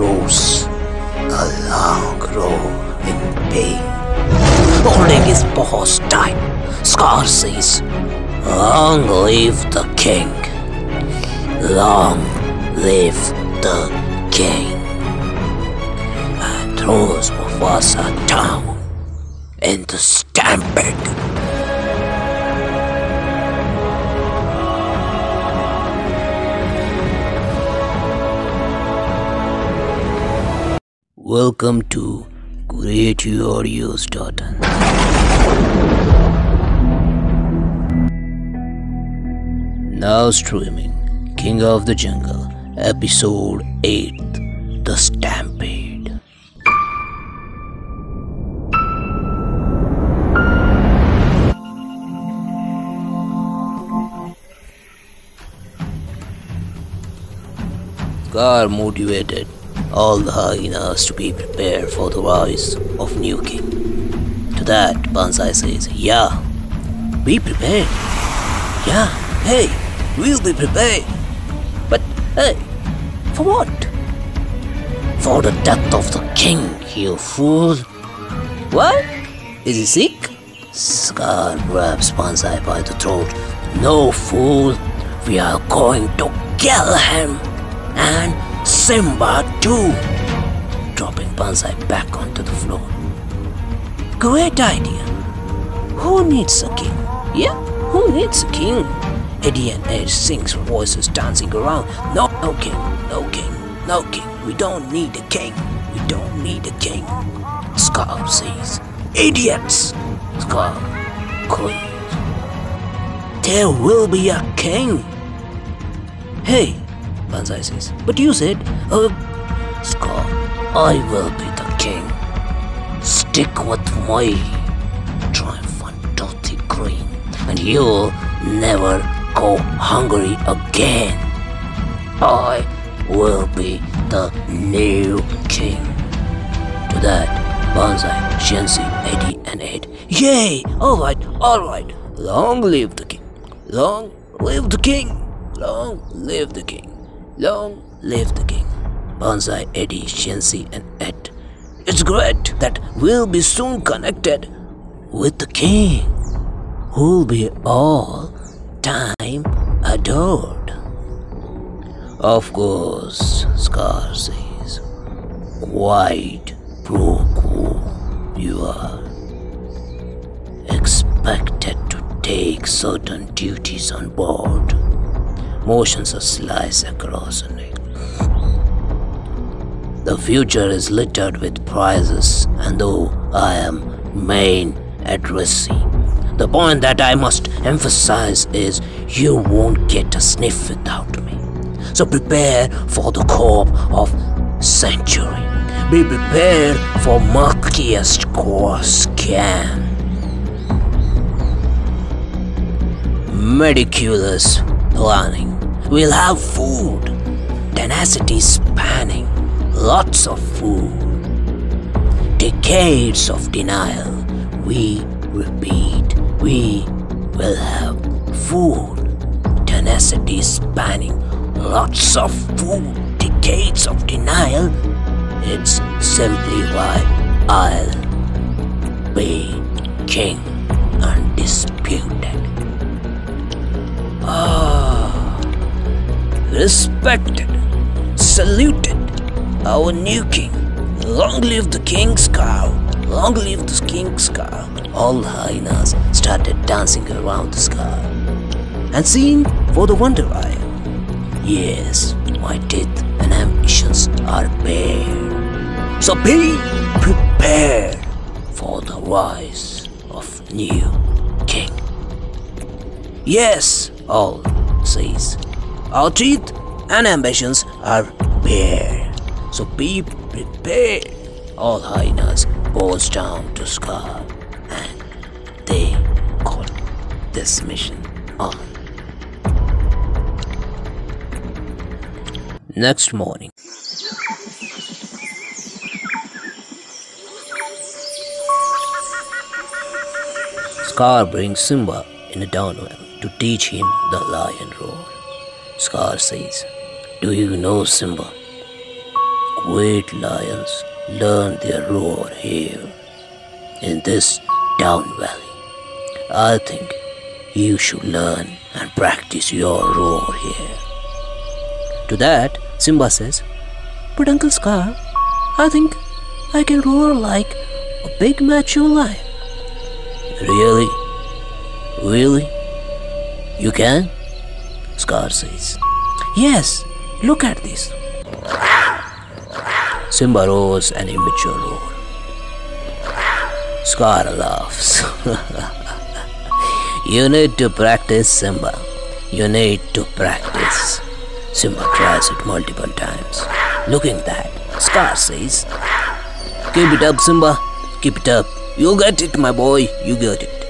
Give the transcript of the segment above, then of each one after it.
roars a long roar in pain. Holding his paws tight, Scar says, Long live the king! Long live the king! And throws Mufasa down in the stampede. Welcome to Creative Audio Starter. Now streaming King of the Jungle, Episode 8 The Stampede. Scar motivated all the hyenas to be prepared for the rise of new king. To that, Banzai says, Yeah, be prepared. Yeah, hey, we'll be prepared. But hey, for what? For the death of the king, you fool. What? Is he sick? Scar grabs Banzai by the throat. No, fool. We are going to kill him. And Simba too. Dropping Banzai back onto the floor. Great idea. Who needs a king? Yeah, who needs a king? Eddie and Ed sings voices dancing around. No, no king, no king, no king. We don't need a king. We don't need a king. Scar says, Idiots! Scar cleans. There will be a king. Hey, Banzai says, but you said, uh, Scar, I will be the king. Stick with my triumphant dirty green, and you'll never go hungry again. I will be the new king. To that, Banzai, Shenzi, Eddie, and Ed. Yay! Alright, alright. Long live the king. Long live the king. Long live the king. Long live the king. Banzai, Eddie, Shenzi, and Ed. It's great that we'll be soon connected with the king, who'll be all time adored. Of course, Scar says, quite broke you are expected to take certain duties on board. Motions a slice across neck. The future is littered with prizes, and though I am main addressee, the point that I must emphasize is you won't get a sniff without me. So prepare for the corp of century. Be prepared for murkiest core scan. Meticulous planning. We'll have food. Tenacity spanning. Lots of food. Decades of denial. We repeat. We will have food. Tenacity spanning. Lots of food. Decades of denial. It's simply why I'll be king respected, saluted, our new king. Long live the king's cow. Long live the king's cow. All hyenas started dancing around the scar. And seen for the wonder eye. Yes, my teeth and ambitions are bare. So be prepared for the rise of new king. Yes, all says. Our teeth and ambitions are bare. So be prepared. All hyenas bows down to Scar and they got this mission on. Next morning. Scar brings Simba in a downwell to teach him the lion roar. Scar says, Do you know Simba? great lions learn their roar here in this down valley. I think you should learn and practice your roar here. To that, Simba says, But Uncle Scar, I think I can roar like a big mature lion. Really? Really? You can? Scar says. Yes, look at this. Simba roars an immature roar. Scar laughs. you need to practice, Simba. You need to practice. Simba tries it multiple times. Looking that, Scar says, Keep it up, Simba. Keep it up. You get it, my boy. You get it.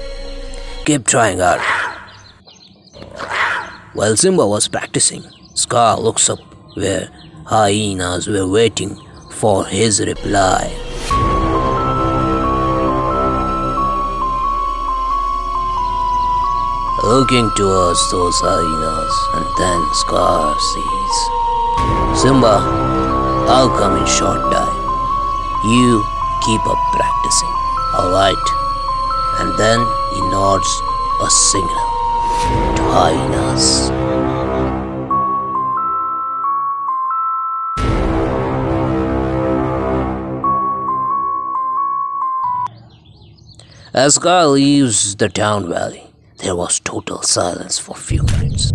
Keep trying hard. While Simba was practicing, Scar looks up where hyenas were waiting for his reply. Looking towards those hyenas, and then Scar sees Simba, I'll come in short time. You keep up practicing, alright? And then he nods a signal to hyenas. As Scar leaves the town valley, there was total silence for a few minutes.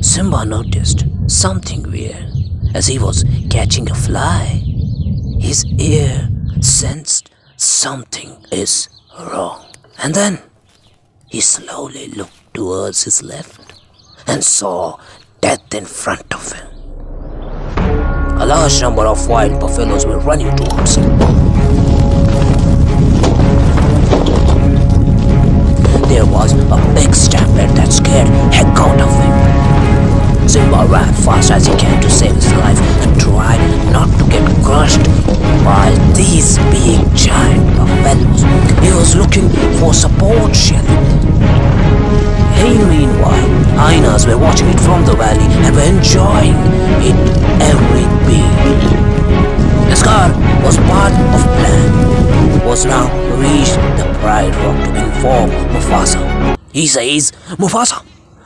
Simba noticed something weird as he was catching a fly. His ear sensed something is wrong. And then he slowly looked towards his left and saw death in front of him. A large number of wild buffaloes were running towards him. There was a big stampede that scared heck out of him. Simba ran fast as he can to save his life and tried not to get crushed by these big giant buffaloes. He was looking for support. He says, Mufasa,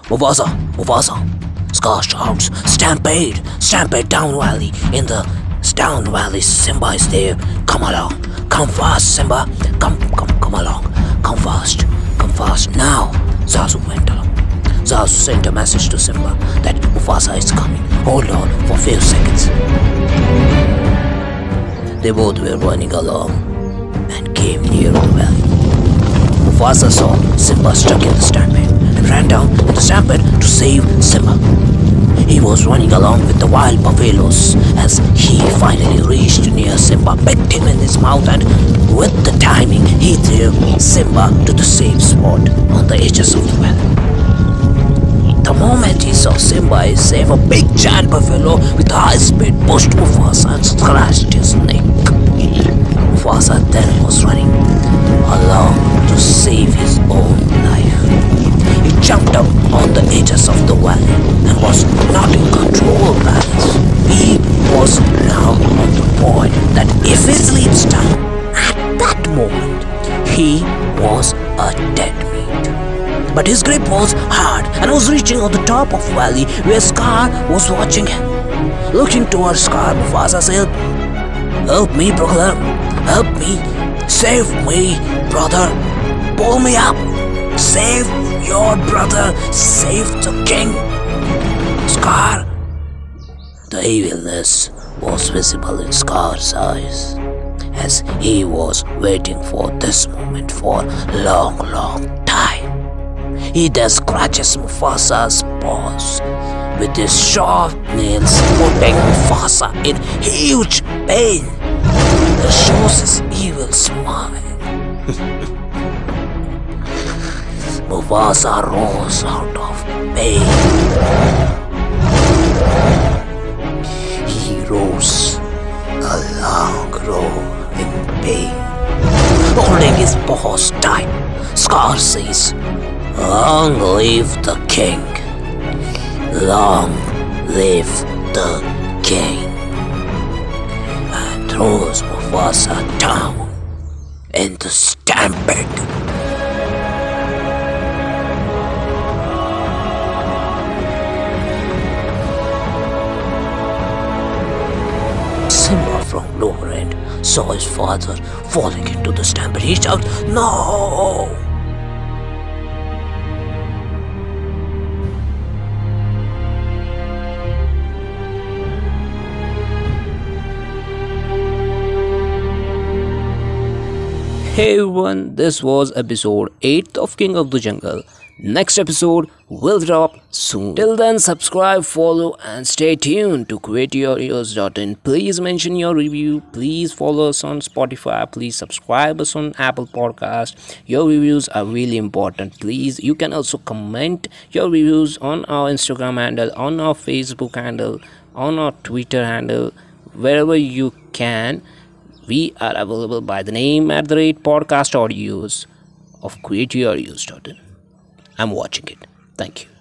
Mufasa, Mufasa. Scar shouts, Stampede, Stampede down valley. In the down valley, Simba is there. Come along, come fast, Simba. Come, come, come along. Come fast, come fast. Now, Zazu went along. Zazu sent a message to Simba that Mufasa is coming. Hold on for a few seconds. They both were running along and came near. Mufasa saw Simba stuck in the stampede and ran down the stampede to save Simba. He was running along with the wild buffaloes as he finally reached near Simba, picked him in his mouth, and with the timing, he threw Simba to the safe spot on the edges of the valley. The moment he saw Simba is safe, a big giant buffalo with a high speed pushed Mufasa and scratched his neck. Mufasa then was running along save his own life. He jumped up on the edges of the valley and was not in control of balance. He was now on the point that if he sleeps down, at that moment, he was a dead meat. But his grip was hard and was reaching on the top of valley where Scar was watching him. Looking towards Scar, Mufasa said, Help me, brother. Help me. Save me, brother. Pull me up. Save your brother. Save the king. Scar. The evilness was visible in Scar's eyes as he was waiting for this moment for a long, long time. He then scratches Mufasa's paws with his sharp nails, putting Mufasa in huge pain. He shows his evil smile. Mufasa roars out of pain. He roars a long roar in pain, holding his paws tight. Scar says, Long live the king. Long live the king and throws Mufasa down in the stampede. Lower end saw his father falling into the stampede. He shouted, No! Hey everyone, this was episode 8 of King of the Jungle. Next episode will drop soon. Till then, subscribe, follow, and stay tuned to createyours.in. Please mention your review. Please follow us on Spotify. Please subscribe us on Apple Podcast. Your reviews are really important. Please, you can also comment your reviews on our Instagram handle, on our Facebook handle, on our Twitter handle, wherever you can we are available by the name at the rate podcast audios of createyours.in. I'm watching it. Thank you.